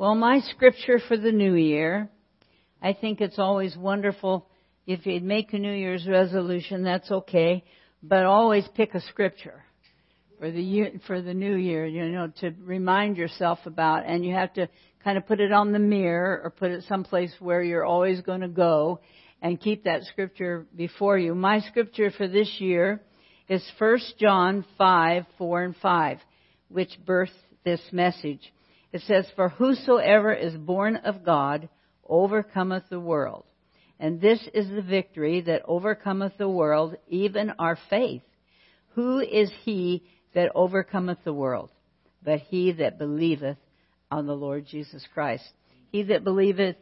Well, my scripture for the new year, I think it's always wonderful if you make a New Year's resolution, that's okay, but always pick a scripture for the year, for the new year, you know, to remind yourself about, and you have to kind of put it on the mirror or put it someplace where you're always going to go and keep that scripture before you. My scripture for this year is 1 John 5, 4 and 5, which birthed this message. It says, For whosoever is born of God overcometh the world. And this is the victory that overcometh the world, even our faith. Who is he that overcometh the world? But he that believeth on the Lord Jesus Christ. He that believeth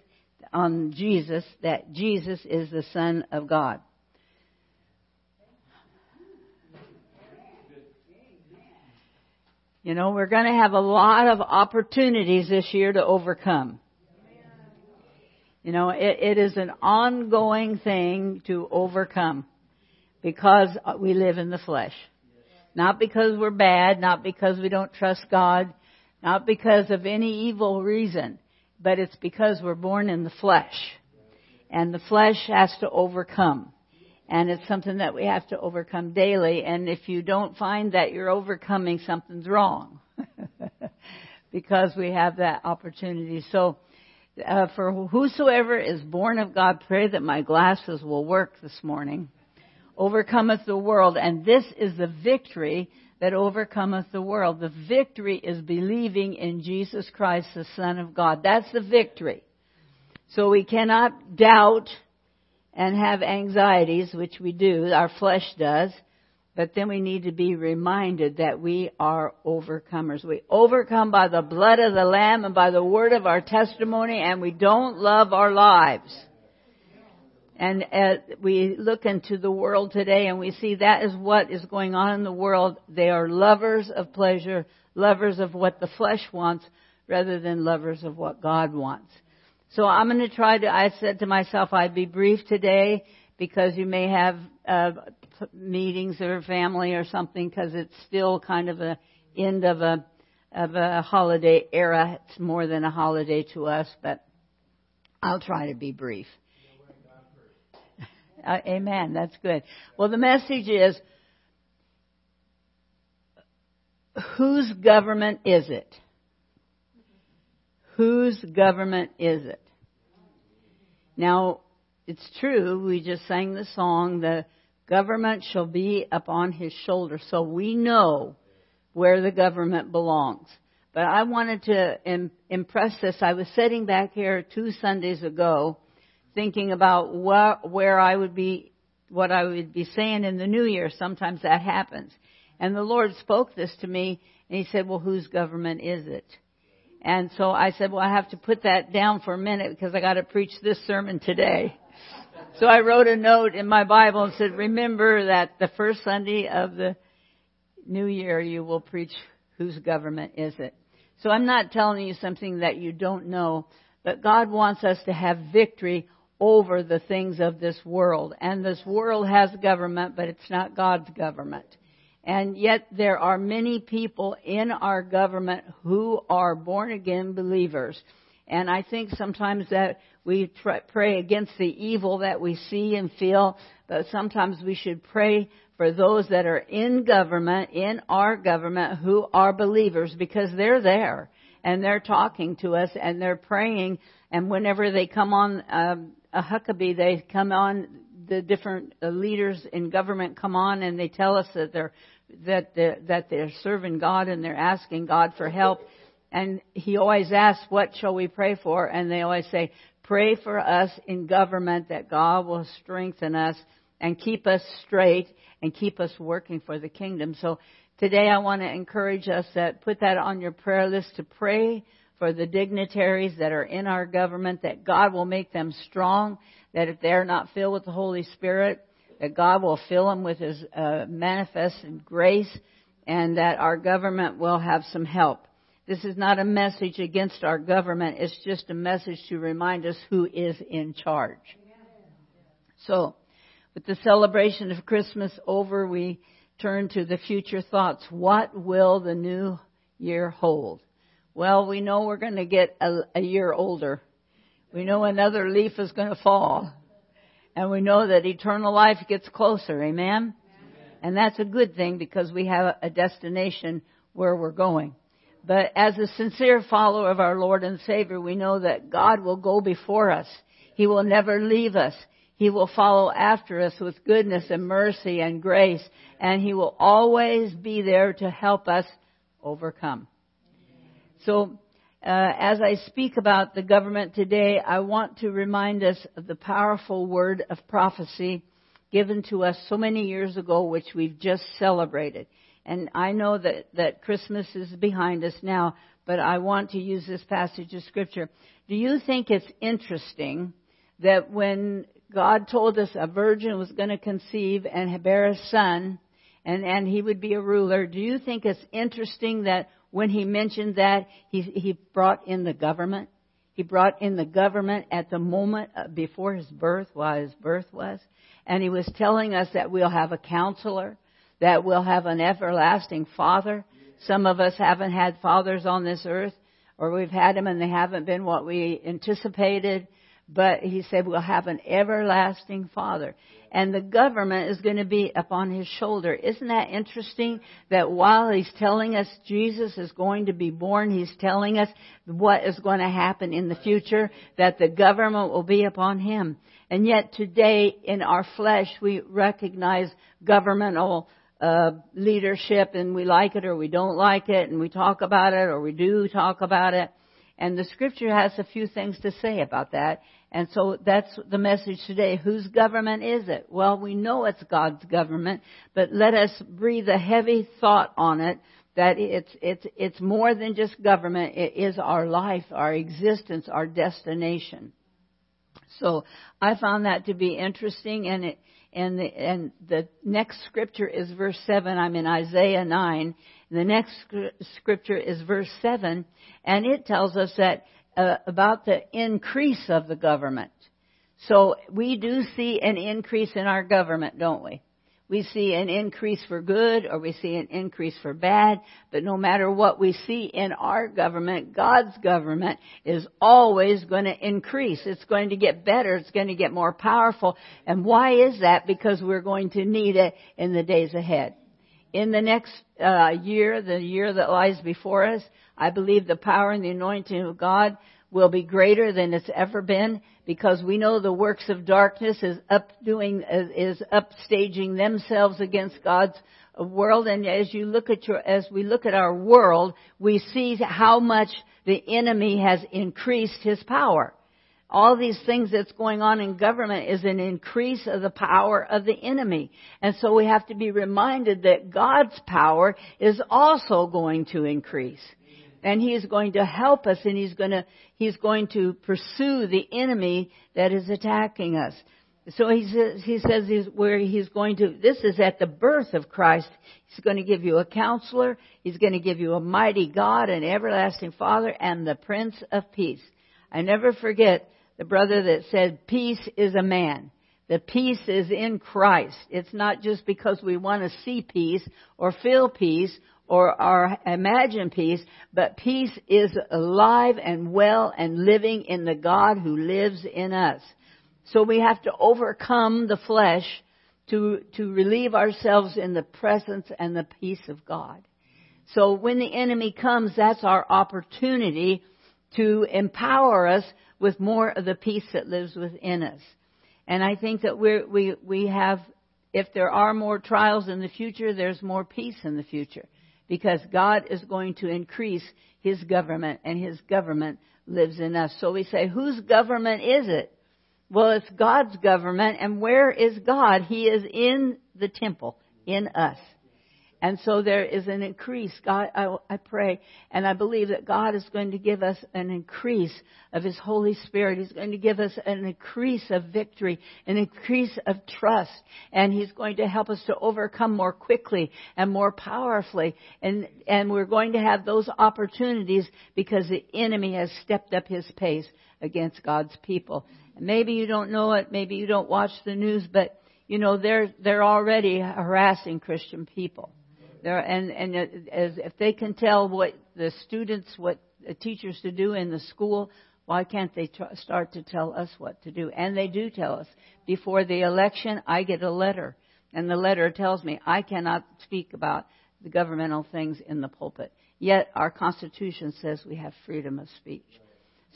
on Jesus, that Jesus is the Son of God. You know, we're going to have a lot of opportunities this year to overcome. You know, it, it is an ongoing thing to overcome because we live in the flesh. Not because we're bad, not because we don't trust God, not because of any evil reason, but it's because we're born in the flesh. And the flesh has to overcome. And it's something that we have to overcome daily. And if you don't find that you're overcoming, something's wrong. because we have that opportunity. So, uh, for whosoever is born of God, pray that my glasses will work this morning. Overcometh the world. And this is the victory that overcometh the world. The victory is believing in Jesus Christ, the Son of God. That's the victory. So we cannot doubt and have anxieties, which we do, our flesh does, but then we need to be reminded that we are overcomers. We overcome by the blood of the Lamb and by the word of our testimony, and we don't love our lives. And as we look into the world today and we see that is what is going on in the world. They are lovers of pleasure, lovers of what the flesh wants, rather than lovers of what God wants. So I'm going to try to, I said to myself, I'd be brief today because you may have uh, meetings or family or something because it's still kind of a end of a, of a holiday era. It's more than a holiday to us, but I'll try to be brief. Uh, amen. That's good. Well, the message is whose government is it? Whose government is it? Now, it's true, we just sang the song, the government shall be upon his shoulder. So we know where the government belongs. But I wanted to impress this. I was sitting back here two Sundays ago thinking about where I would be, what I would be saying in the new year. Sometimes that happens. And the Lord spoke this to me and He said, well, whose government is it? And so I said, well, I have to put that down for a minute because I got to preach this sermon today. So I wrote a note in my Bible and said, remember that the first Sunday of the new year you will preach whose government is it. So I'm not telling you something that you don't know, but God wants us to have victory over the things of this world. And this world has government, but it's not God's government. And yet there are many people in our government who are born again believers. And I think sometimes that we pray against the evil that we see and feel, but sometimes we should pray for those that are in government, in our government, who are believers because they're there and they're talking to us and they're praying. And whenever they come on um, a Huckabee, they come on the different leaders in government come on and they tell us that they're that they're, that they're serving God and they're asking God for help. And he always asks, what shall we pray for? And they always say, pray for us in government that God will strengthen us and keep us straight and keep us working for the kingdom. So today I want to encourage us that put that on your prayer list to pray for the dignitaries that are in our government, that God will make them strong, that if they're not filled with the Holy Spirit, that God will fill them with His uh, manifested grace, and that our government will have some help. This is not a message against our government, it's just a message to remind us who is in charge. So, with the celebration of Christmas over, we turn to the future thoughts. What will the new year hold? Well, we know we're going to get a, a year older. We know another leaf is going to fall. And we know that eternal life gets closer. Amen? Amen? And that's a good thing because we have a destination where we're going. But as a sincere follower of our Lord and Savior, we know that God will go before us. He will never leave us. He will follow after us with goodness and mercy and grace, and He will always be there to help us overcome. So, uh, as I speak about the government today, I want to remind us of the powerful word of prophecy given to us so many years ago, which we've just celebrated. And I know that, that Christmas is behind us now, but I want to use this passage of scripture. Do you think it's interesting that when God told us a virgin was going to conceive and bear a son, and, and he would be a ruler. Do you think it's interesting that when he mentioned that, he, he brought in the government? He brought in the government at the moment uh, before his birth, while his birth was. And he was telling us that we'll have a counselor, that we'll have an everlasting father. Some of us haven't had fathers on this earth, or we've had them and they haven't been what we anticipated but he said we'll have an everlasting father and the government is going to be upon his shoulder. Isn't that interesting that while he's telling us Jesus is going to be born, he's telling us what is going to happen in the future, that the government will be upon him. And yet today in our flesh we recognize governmental uh, leadership and we like it or we don't like it and we talk about it or we do talk about it. And the scripture has a few things to say about that. And so that's the message today. Whose government is it? Well, we know it's God's government, but let us breathe a heavy thought on it that it's, it's, it's more than just government. It is our life, our existence, our destination. So I found that to be interesting and it, and the, and the next scripture is verse 7. I'm in Isaiah 9. The next scripture is verse 7 and it tells us that uh, about the increase of the government. So we do see an increase in our government, don't we? We see an increase for good or we see an increase for bad, but no matter what we see in our government, God's government is always going to increase. It's going to get better. It's going to get more powerful. And why is that? Because we're going to need it in the days ahead. In the next uh, year, the year that lies before us, I believe the power and the anointing of God will be greater than it's ever been because we know the works of darkness is up doing, is upstaging themselves against God's world. And as you look at your, as we look at our world, we see how much the enemy has increased his power. All these things that's going on in government is an increase of the power of the enemy. And so we have to be reminded that God's power is also going to increase and he is going to help us and he's going to he's going to pursue the enemy that is attacking us. So he says he says he's where he's going to this is at the birth of Christ. He's going to give you a counselor. He's going to give you a mighty God an everlasting father and the prince of peace. I never forget the brother that said peace is a man. The peace is in Christ. It's not just because we want to see peace or feel peace or our imagined peace, but peace is alive and well and living in the God who lives in us. So we have to overcome the flesh to, to relieve ourselves in the presence and the peace of God. So when the enemy comes, that's our opportunity to empower us with more of the peace that lives within us. And I think that we we, we have, if there are more trials in the future, there's more peace in the future because God is going to increase His government and His government lives in us. So we say, whose government is it? Well, it's God's government and where is God? He is in the temple, in us. And so there is an increase. God, I, I, pray and I believe that God is going to give us an increase of His Holy Spirit. He's going to give us an increase of victory, an increase of trust, and He's going to help us to overcome more quickly and more powerfully. And, and we're going to have those opportunities because the enemy has stepped up his pace against God's people. Maybe you don't know it, maybe you don't watch the news, but you know, they're, they're already harassing Christian people. There, and and as if they can tell what the students, what the teachers to do in the school, why can't they t- start to tell us what to do? And they do tell us. Before the election, I get a letter, and the letter tells me I cannot speak about the governmental things in the pulpit. Yet our Constitution says we have freedom of speech.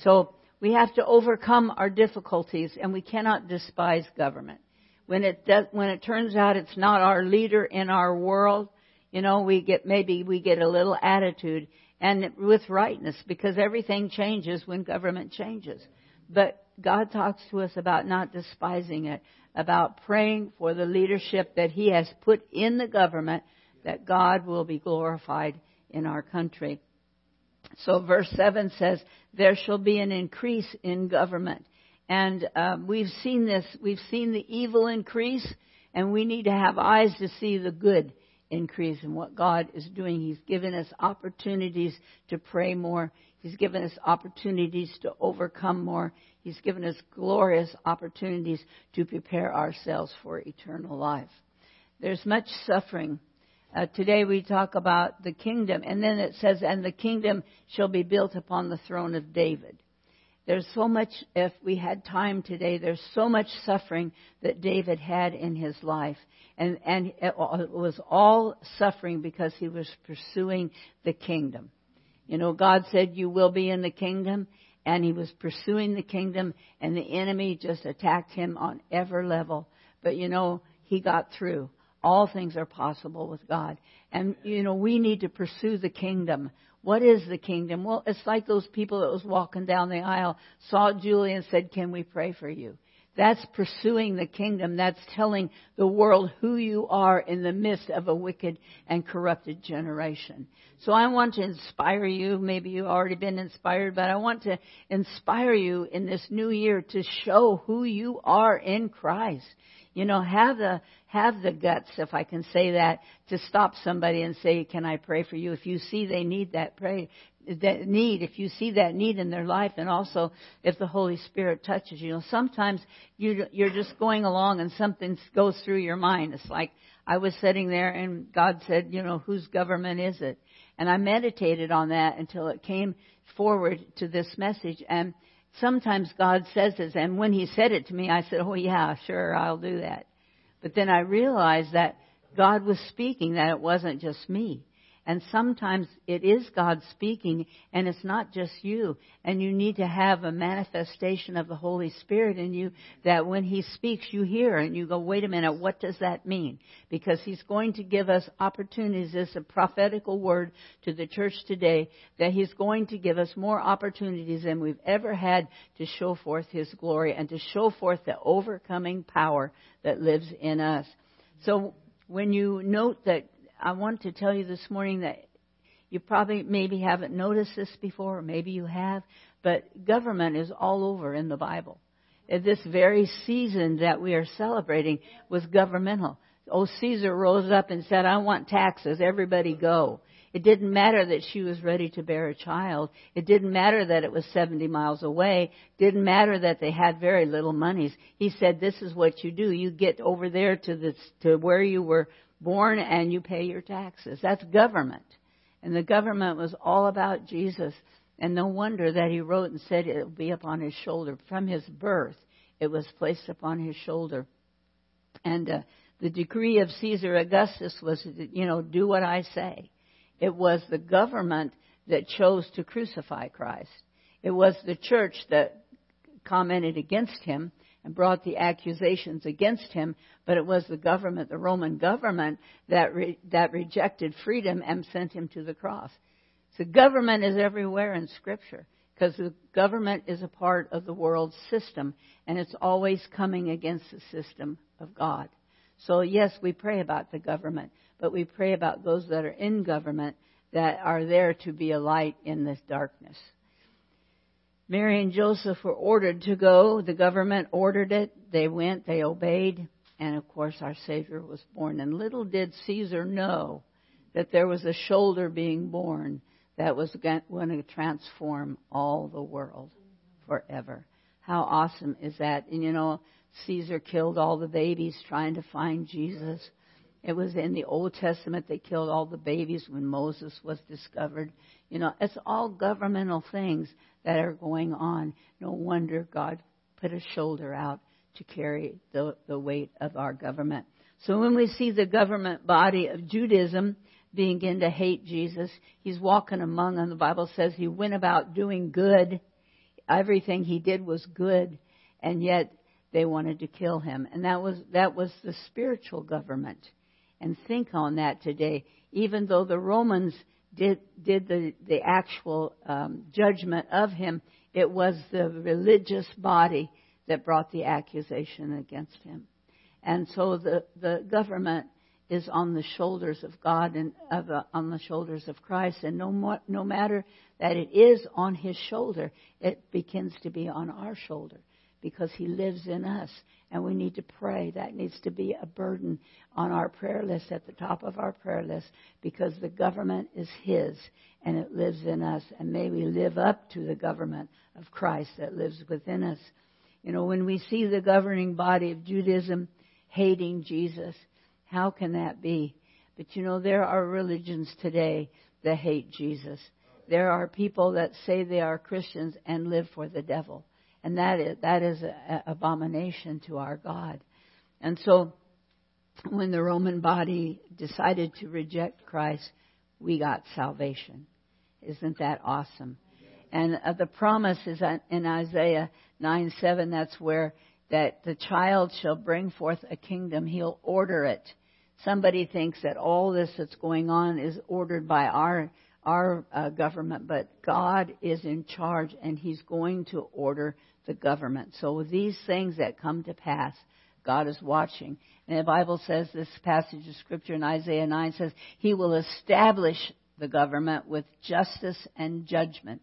So we have to overcome our difficulties, and we cannot despise government. When it does, when it turns out it's not our leader in our world, you know, we get maybe we get a little attitude, and with rightness, because everything changes when government changes. But God talks to us about not despising it, about praying for the leadership that He has put in the government, that God will be glorified in our country. So verse 7 says, there shall be an increase in government. And um, we've seen this, we've seen the evil increase, and we need to have eyes to see the good increase in what God is doing. He's given us opportunities to pray more. He's given us opportunities to overcome more. He's given us glorious opportunities to prepare ourselves for eternal life. There's much suffering uh, today we talk about the kingdom, and then it says, and the kingdom shall be built upon the throne of David. There's so much, if we had time today, there's so much suffering that David had in his life. And, and it was all suffering because he was pursuing the kingdom. You know, God said, You will be in the kingdom. And he was pursuing the kingdom, and the enemy just attacked him on every level. But you know, he got through. All things are possible with God. And, you know, we need to pursue the kingdom. What is the kingdom? Well, it's like those people that was walking down the aisle, saw Julie and said, can we pray for you? That's pursuing the kingdom. That's telling the world who you are in the midst of a wicked and corrupted generation. So I want to inspire you. Maybe you've already been inspired, but I want to inspire you in this new year to show who you are in Christ. You know, have the have the guts, if I can say that, to stop somebody and say, "Can I pray for you?" If you see they need that pray that need, if you see that need in their life, and also if the Holy Spirit touches you. know, sometimes you you're just going along and something goes through your mind. It's like I was sitting there and God said, you know, whose government is it? And I meditated on that until it came forward to this message and sometimes God says this, and when He said it to me, I said, Oh, yeah, sure, I'll do that. But then I realized that God was speaking, that it wasn't just me. And sometimes it is God speaking, and it's not just you. And you need to have a manifestation of the Holy Spirit in you that when He speaks, you hear and you go, wait a minute, what does that mean? Because He's going to give us opportunities. It's a prophetical word to the church today that He's going to give us more opportunities than we've ever had to show forth His glory and to show forth the overcoming power that lives in us. So when you note that I want to tell you this morning that you probably maybe haven't noticed this before, or maybe you have, but government is all over in the Bible. This very season that we are celebrating was governmental. Oh, Caesar rose up and said, I want taxes. Everybody go. It didn't matter that she was ready to bear a child. It didn't matter that it was 70 miles away. It didn't matter that they had very little monies. He said, this is what you do. You get over there to this, to where you were born and you pay your taxes. That's government. And the government was all about Jesus. And no wonder that he wrote and said it will be upon his shoulder. From his birth, it was placed upon his shoulder. And uh, the decree of Caesar Augustus was, you know, do what I say. It was the government that chose to crucify Christ. It was the church that commented against him and brought the accusations against him, but it was the government, the Roman government, that, re- that rejected freedom and sent him to the cross. So government is everywhere in Scripture because the government is a part of the world system and it's always coming against the system of God. So yes, we pray about the government, but we pray about those that are in government that are there to be a light in this darkness. Mary and Joseph were ordered to go. The government ordered it. They went, they obeyed, and of course our Savior was born. And little did Caesar know that there was a shoulder being born that was going to transform all the world forever. How awesome is that? And you know, Caesar killed all the babies trying to find Jesus. It was in the Old Testament they killed all the babies when Moses was discovered. You know, it's all governmental things that are going on. No wonder God put a shoulder out to carry the, the weight of our government. So when we see the government body of Judaism begin to hate Jesus, he's walking among them. The Bible says he went about doing good. Everything he did was good, and yet they wanted to kill him. And that was, that was the spiritual government. And think on that today. Even though the Romans did, did the, the actual um, judgment of him, it was the religious body that brought the accusation against him. And so the, the government is on the shoulders of God and of, uh, on the shoulders of Christ. And no, more, no matter that it is on his shoulder, it begins to be on our shoulder because He lives in us. And we need to pray. That needs to be a burden on our prayer list, at the top of our prayer list, because the government is His and it lives in us. And may we live up to the government of Christ that lives within us. You know, when we see the governing body of Judaism hating Jesus, how can that be? But you know, there are religions today that hate Jesus. There are people that say they are Christians and live for the devil and that is that is an abomination to our God. And so, when the Roman body decided to reject Christ, we got salvation. Isn't that awesome? And uh, the promise is in Isaiah 9 7, that's where that the child shall bring forth a kingdom. He'll order it. Somebody thinks that all this that's going on is ordered by our our uh, government, but God is in charge and He's going to order the government. So these things that come to pass, God is watching. And the Bible says, this passage of scripture in Isaiah 9 says, He will establish the government with justice and judgment,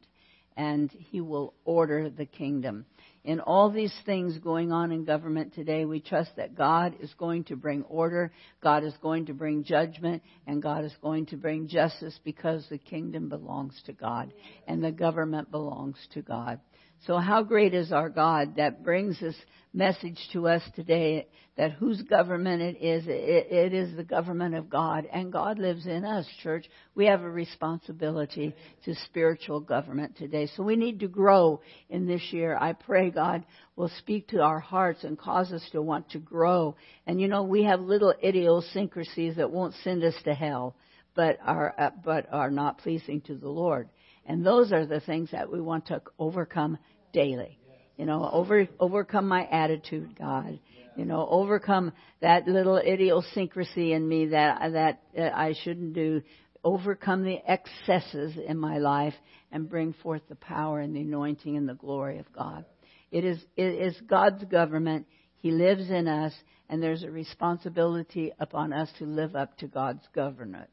and He will order the kingdom. In all these things going on in government today, we trust that God is going to bring order, God is going to bring judgment, and God is going to bring justice because the kingdom belongs to God and the government belongs to God. So how great is our God that brings this message to us today that whose government it is, it, it is the government of God and God lives in us, church. We have a responsibility to spiritual government today. So we need to grow in this year. I pray God will speak to our hearts and cause us to want to grow. And you know, we have little idiosyncrasies that won't send us to hell, but are, but are not pleasing to the Lord. And those are the things that we want to overcome daily. You know, over, overcome my attitude, God. You know, overcome that little idiosyncrasy in me that, that I shouldn't do. Overcome the excesses in my life and bring forth the power and the anointing and the glory of God. It is, it is God's government. He lives in us and there's a responsibility upon us to live up to God's government.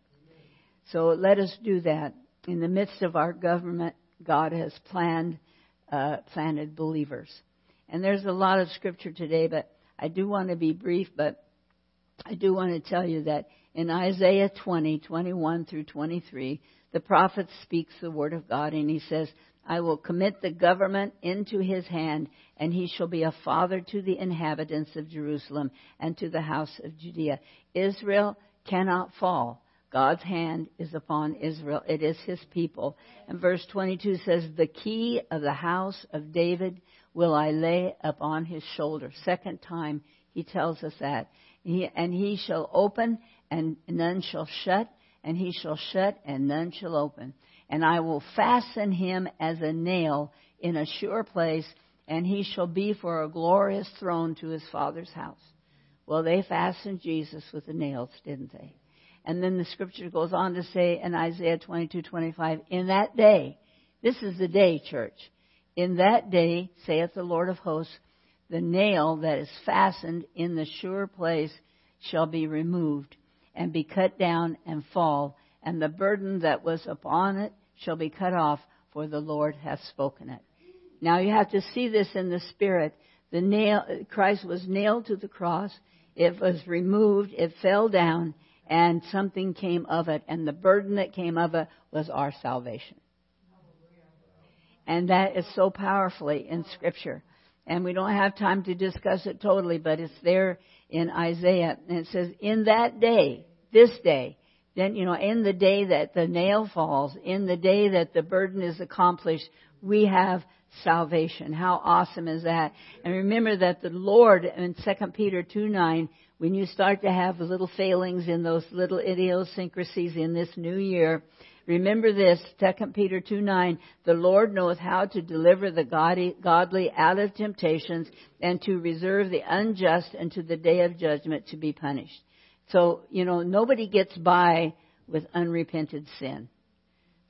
So let us do that in the midst of our government, God has planned, uh, planted believers. And there's a lot of scripture today, but I do want to be brief, but I do want to tell you that in Isaiah 20, 21 through 23, the prophet speaks the word of God and he says, I will commit the government into his hand, and he shall be a father to the inhabitants of Jerusalem and to the house of Judea. Israel cannot fall God's hand is upon Israel. It is his people. And verse 22 says, The key of the house of David will I lay upon his shoulder. Second time he tells us that. He, and he shall open and none shall shut, and he shall shut and none shall open. And I will fasten him as a nail in a sure place, and he shall be for a glorious throne to his father's house. Well, they fastened Jesus with the nails, didn't they? And then the scripture goes on to say in Isaiah 22:25, in that day, this is the day, church. In that day, saith the Lord of hosts, the nail that is fastened in the sure place shall be removed and be cut down and fall, and the burden that was upon it shall be cut off, for the Lord hath spoken it. Now you have to see this in the spirit. The nail, Christ was nailed to the cross. It was removed. It fell down and something came of it, and the burden that came of it was our salvation. And that is so powerfully in Scripture. And we don't have time to discuss it totally, but it's there in Isaiah. And it says, In that day, this day, then, you know, in the day that the nail falls, in the day that the burden is accomplished, we have salvation. How awesome is that? And remember that the Lord in 2 Peter 2 9, when you start to have little failings in those little idiosyncrasies in this new year, remember this, 2 Peter 2 9, the Lord knows how to deliver the godly out of temptations and to reserve the unjust unto the day of judgment to be punished. So, you know, nobody gets by with unrepented sin.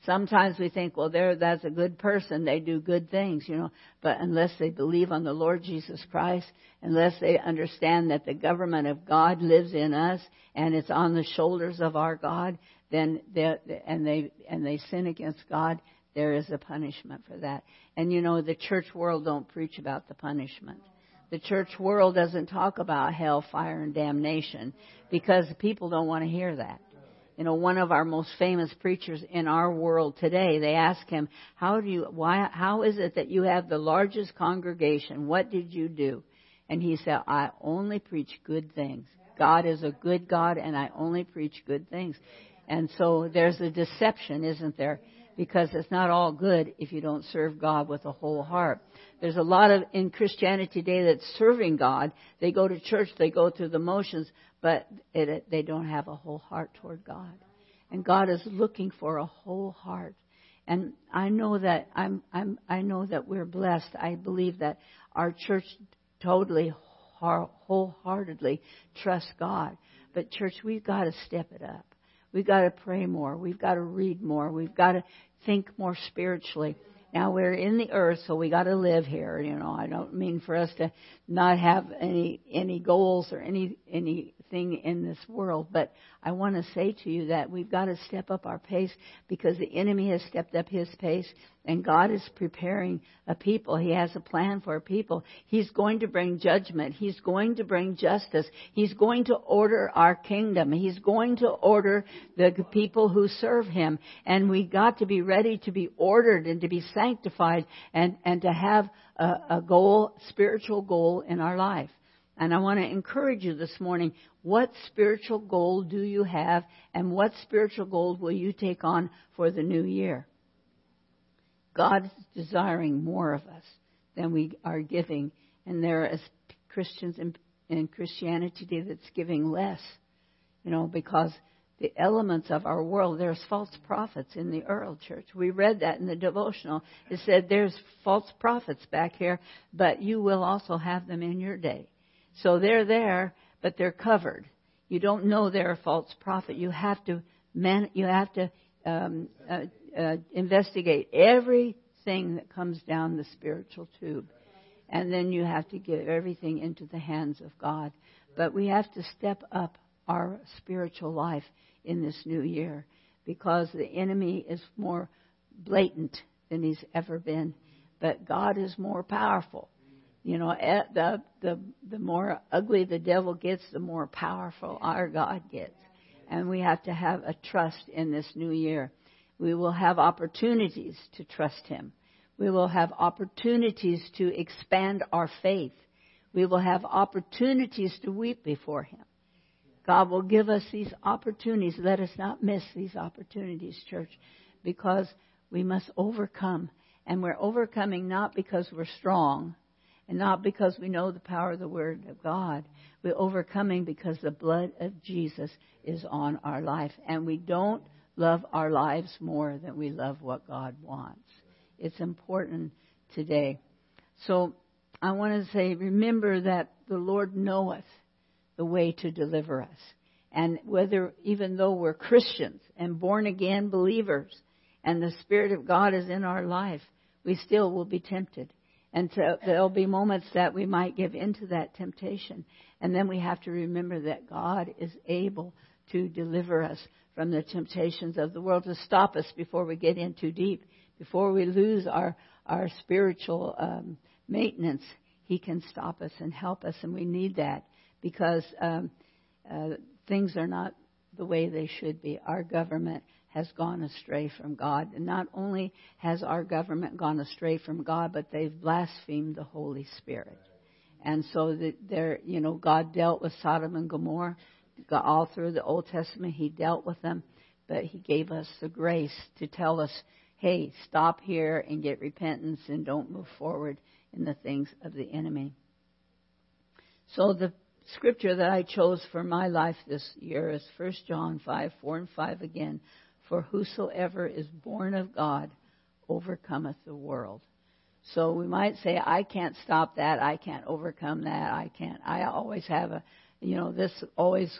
Sometimes we think, well, there, that's a good person. They do good things, you know. But unless they believe on the Lord Jesus Christ, unless they understand that the government of God lives in us and it's on the shoulders of our God, then they, and they and they sin against God, there is a punishment for that. And you know, the church world don't preach about the punishment. The church world doesn't talk about hell, fire, and damnation because people don't want to hear that. You know, one of our most famous preachers in our world today, they ask him, how do you, why, how is it that you have the largest congregation? What did you do? And he said, I only preach good things. God is a good God and I only preach good things. And so there's a deception, isn't there? Because it's not all good if you don't serve God with a whole heart. There's a lot of in Christianity today that's serving God. They go to church, they go through the motions, but it, they don't have a whole heart toward God. And God is looking for a whole heart. And I know that I'm, I'm, I know that we're blessed. I believe that our church totally, wholeheartedly trusts God. But church, we've got to step it up. We've got to pray more. We've got to read more. We've got to think more spiritually. Now we're in the earth, so we got to live here. You know, I don't mean for us to not have any any goals or any anything in this world, but I want to say to you that we've got to step up our pace because the enemy has stepped up his pace, and God is preparing a people. He has a plan for a people. He's going to bring judgment. He's going to bring justice. He's going to order our kingdom. He's going to order the people who serve Him, and we got to be ready to be ordered and to be sanctified and and to have a, a goal, spiritual goal in our life. And I want to encourage you this morning. What spiritual goal do you have and what spiritual goal will you take on for the new year? God is desiring more of us than we are giving. And there are Christians in, in Christianity today that's giving less. You know, because the elements of our world. There's false prophets in the Earl Church. We read that in the devotional. It said there's false prophets back here, but you will also have them in your day. So they're there, but they're covered. You don't know they're a false prophet. You have to man, you have to um, uh, uh, investigate everything that comes down the spiritual tube, and then you have to give everything into the hands of God. But we have to step up our spiritual life in this new year because the enemy is more blatant than he's ever been, but God is more powerful. You know, eh, the the the more ugly the devil gets, the more powerful our God gets. And we have to have a trust in this new year. We will have opportunities to trust him. We will have opportunities to expand our faith. We will have opportunities to weep before him. God will give us these opportunities. Let us not miss these opportunities, church, because we must overcome. And we're overcoming not because we're strong and not because we know the power of the Word of God. We're overcoming because the blood of Jesus is on our life. And we don't love our lives more than we love what God wants. It's important today. So I want to say, remember that the Lord knoweth the way to deliver us. And whether, even though we're Christians and born again believers and the Spirit of God is in our life, we still will be tempted. And so there'll be moments that we might give into that temptation. And then we have to remember that God is able to deliver us from the temptations of the world, to stop us before we get in too deep, before we lose our, our spiritual um, maintenance. He can stop us and help us, and we need that because um, uh, things are not the way they should be. Our government has gone astray from God. And not only has our government gone astray from God, but they've blasphemed the Holy Spirit. And so there, you know, God dealt with Sodom and Gomorrah all through the Old Testament. He dealt with them, but He gave us the grace to tell us, hey, stop here and get repentance and don't move forward in the things of the enemy. So the scripture that I chose for my life this year is 1 John 5, 4 and 5 again. For whosoever is born of God overcometh the world. So we might say, I can't stop that. I can't overcome that. I can't. I always have a, you know, this always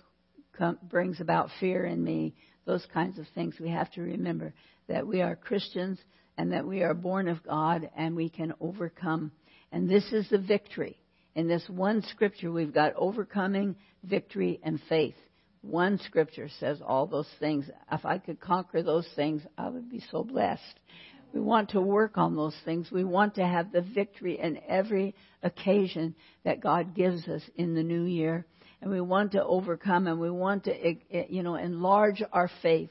come, brings about fear in me. Those kinds of things. We have to remember that we are Christians and that we are born of God and we can overcome. And this is the victory. In this one scripture, we've got overcoming, victory, and faith. One scripture says all those things. If I could conquer those things, I would be so blessed. We want to work on those things. We want to have the victory in every occasion that God gives us in the new year. And we want to overcome and we want to, eh, eh, you know, enlarge our faith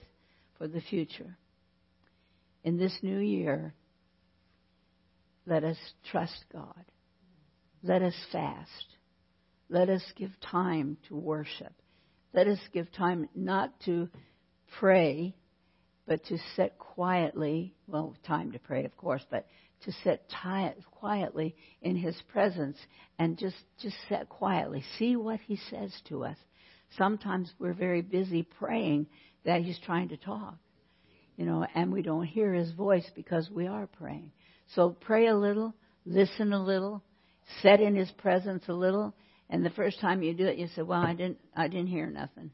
for the future. In this new year, let us trust God. Let us fast. Let us give time to worship. Let us give time not to pray but to sit quietly, well, time to pray, of course, but to sit quietly in His presence and just, just sit quietly. See what He says to us. Sometimes we're very busy praying that He's trying to talk, you know, and we don't hear His voice because we are praying. So pray a little, listen a little, sit in His presence a little, and the first time you do it, you say, "Well, I didn't, I didn't hear nothing."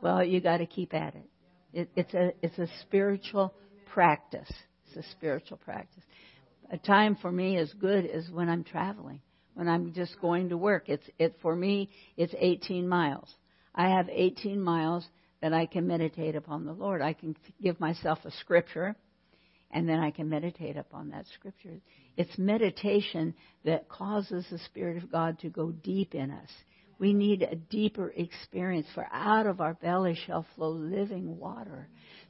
Well, you got to keep at it. It, it's a it's a spiritual practice. It's a spiritual practice. A time for me is good is when I'm traveling, when I'm just going to work. It's it for me. It's 18 miles. I have 18 miles that I can meditate upon the Lord. I can give myself a scripture, and then I can meditate upon that scripture. It's meditation that causes the Spirit of God to go deep in us. We need a deeper experience, for out of our belly shall flow living water.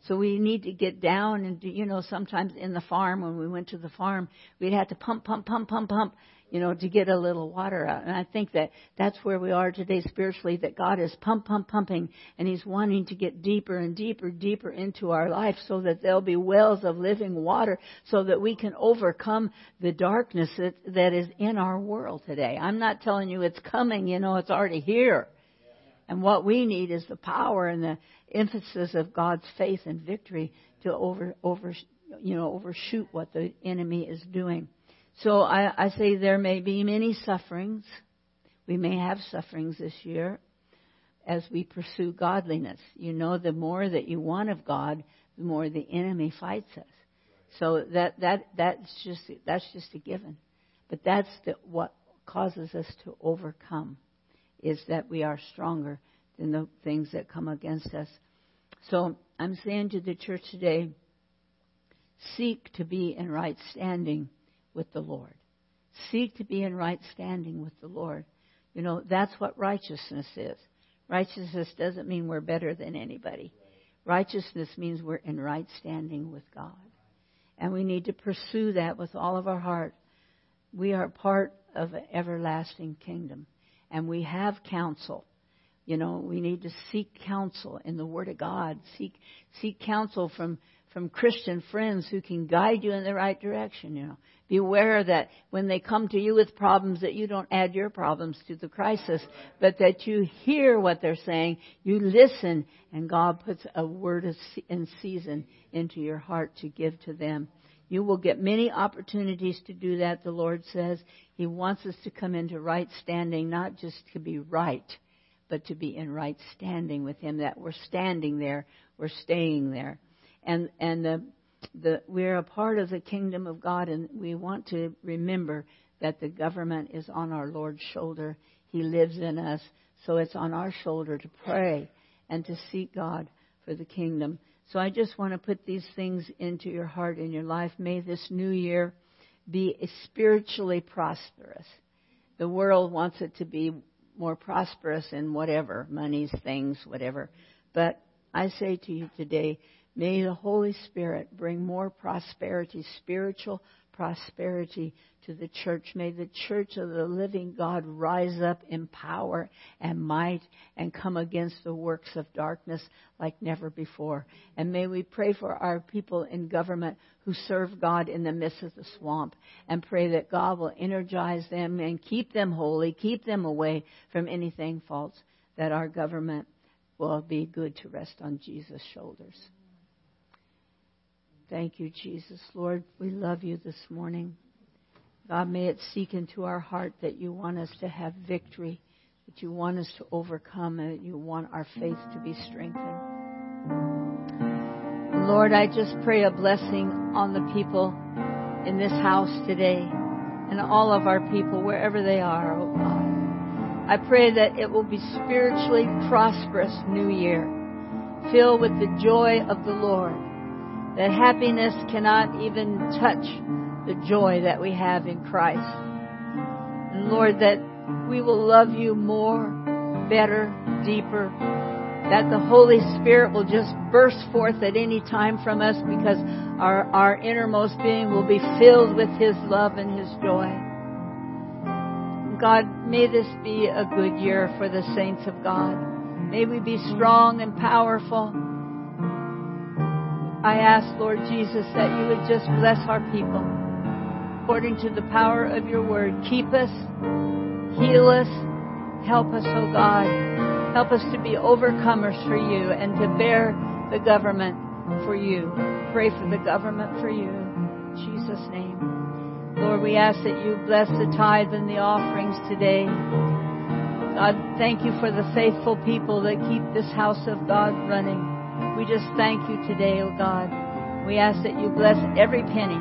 So we need to get down and do, you know, sometimes in the farm, when we went to the farm, we'd have to pump, pump, pump, pump, pump you know, to get a little water out. And I think that that's where we are today spiritually, that God is pump, pump, pumping, and He's wanting to get deeper and deeper, deeper into our life so that there'll be wells of living water so that we can overcome the darkness that, that is in our world today. I'm not telling you it's coming, you know, it's already here. And what we need is the power and the emphasis of God's faith and victory to over, over, you know, overshoot what the enemy is doing. So I, I say there may be many sufferings. We may have sufferings this year as we pursue godliness. You know, the more that you want of God, the more the enemy fights us. So that that that's just that's just a given. But that's the, what causes us to overcome is that we are stronger than the things that come against us. So I'm saying to the church today, seek to be in right standing with the Lord. Seek to be in right standing with the Lord. You know, that's what righteousness is. Righteousness doesn't mean we're better than anybody. Righteousness means we're in right standing with God. And we need to pursue that with all of our heart. We are part of an everlasting kingdom. And we have counsel. You know, we need to seek counsel in the Word of God. Seek seek counsel from from Christian friends who can guide you in the right direction, you know. Beware that when they come to you with problems that you don't add your problems to the crisis, but that you hear what they're saying, you listen, and God puts a word in season into your heart to give to them. You will get many opportunities to do that, the Lord says. He wants us to come into right standing, not just to be right, but to be in right standing with Him, that we're standing there, we're staying there and and the the we're a part of the kingdom of God, and we want to remember that the government is on our Lord's shoulder. He lives in us, so it's on our shoulder to pray and to seek God for the kingdom. So I just want to put these things into your heart and your life. May this new year be spiritually prosperous. The world wants it to be more prosperous in whatever, monies, things, whatever. But I say to you today, May the Holy Spirit bring more prosperity, spiritual prosperity to the church. May the church of the living God rise up in power and might and come against the works of darkness like never before. And may we pray for our people in government who serve God in the midst of the swamp and pray that God will energize them and keep them holy, keep them away from anything false, that our government will be good to rest on Jesus' shoulders. Thank you, Jesus. Lord, we love you this morning. God, may it seek into our heart that you want us to have victory, that you want us to overcome, and that you want our faith to be strengthened. Lord, I just pray a blessing on the people in this house today and all of our people wherever they are, oh God. I pray that it will be spiritually prosperous new year, filled with the joy of the Lord, that happiness cannot even touch the joy that we have in Christ. And Lord, that we will love you more, better, deeper, that the Holy Spirit will just burst forth at any time from us because our, our innermost being will be filled with His love and His joy. God, may this be a good year for the saints of God. May we be strong and powerful. I ask, Lord Jesus, that you would just bless our people according to the power of your word. Keep us, heal us, help us, O oh God. Help us to be overcomers for you and to bear the government for you. Pray for the government for you. In Jesus' name. Lord, we ask that you bless the tithe and the offerings today. God, thank you for the faithful people that keep this house of God running. We just thank you today, oh God. We ask that you bless every penny.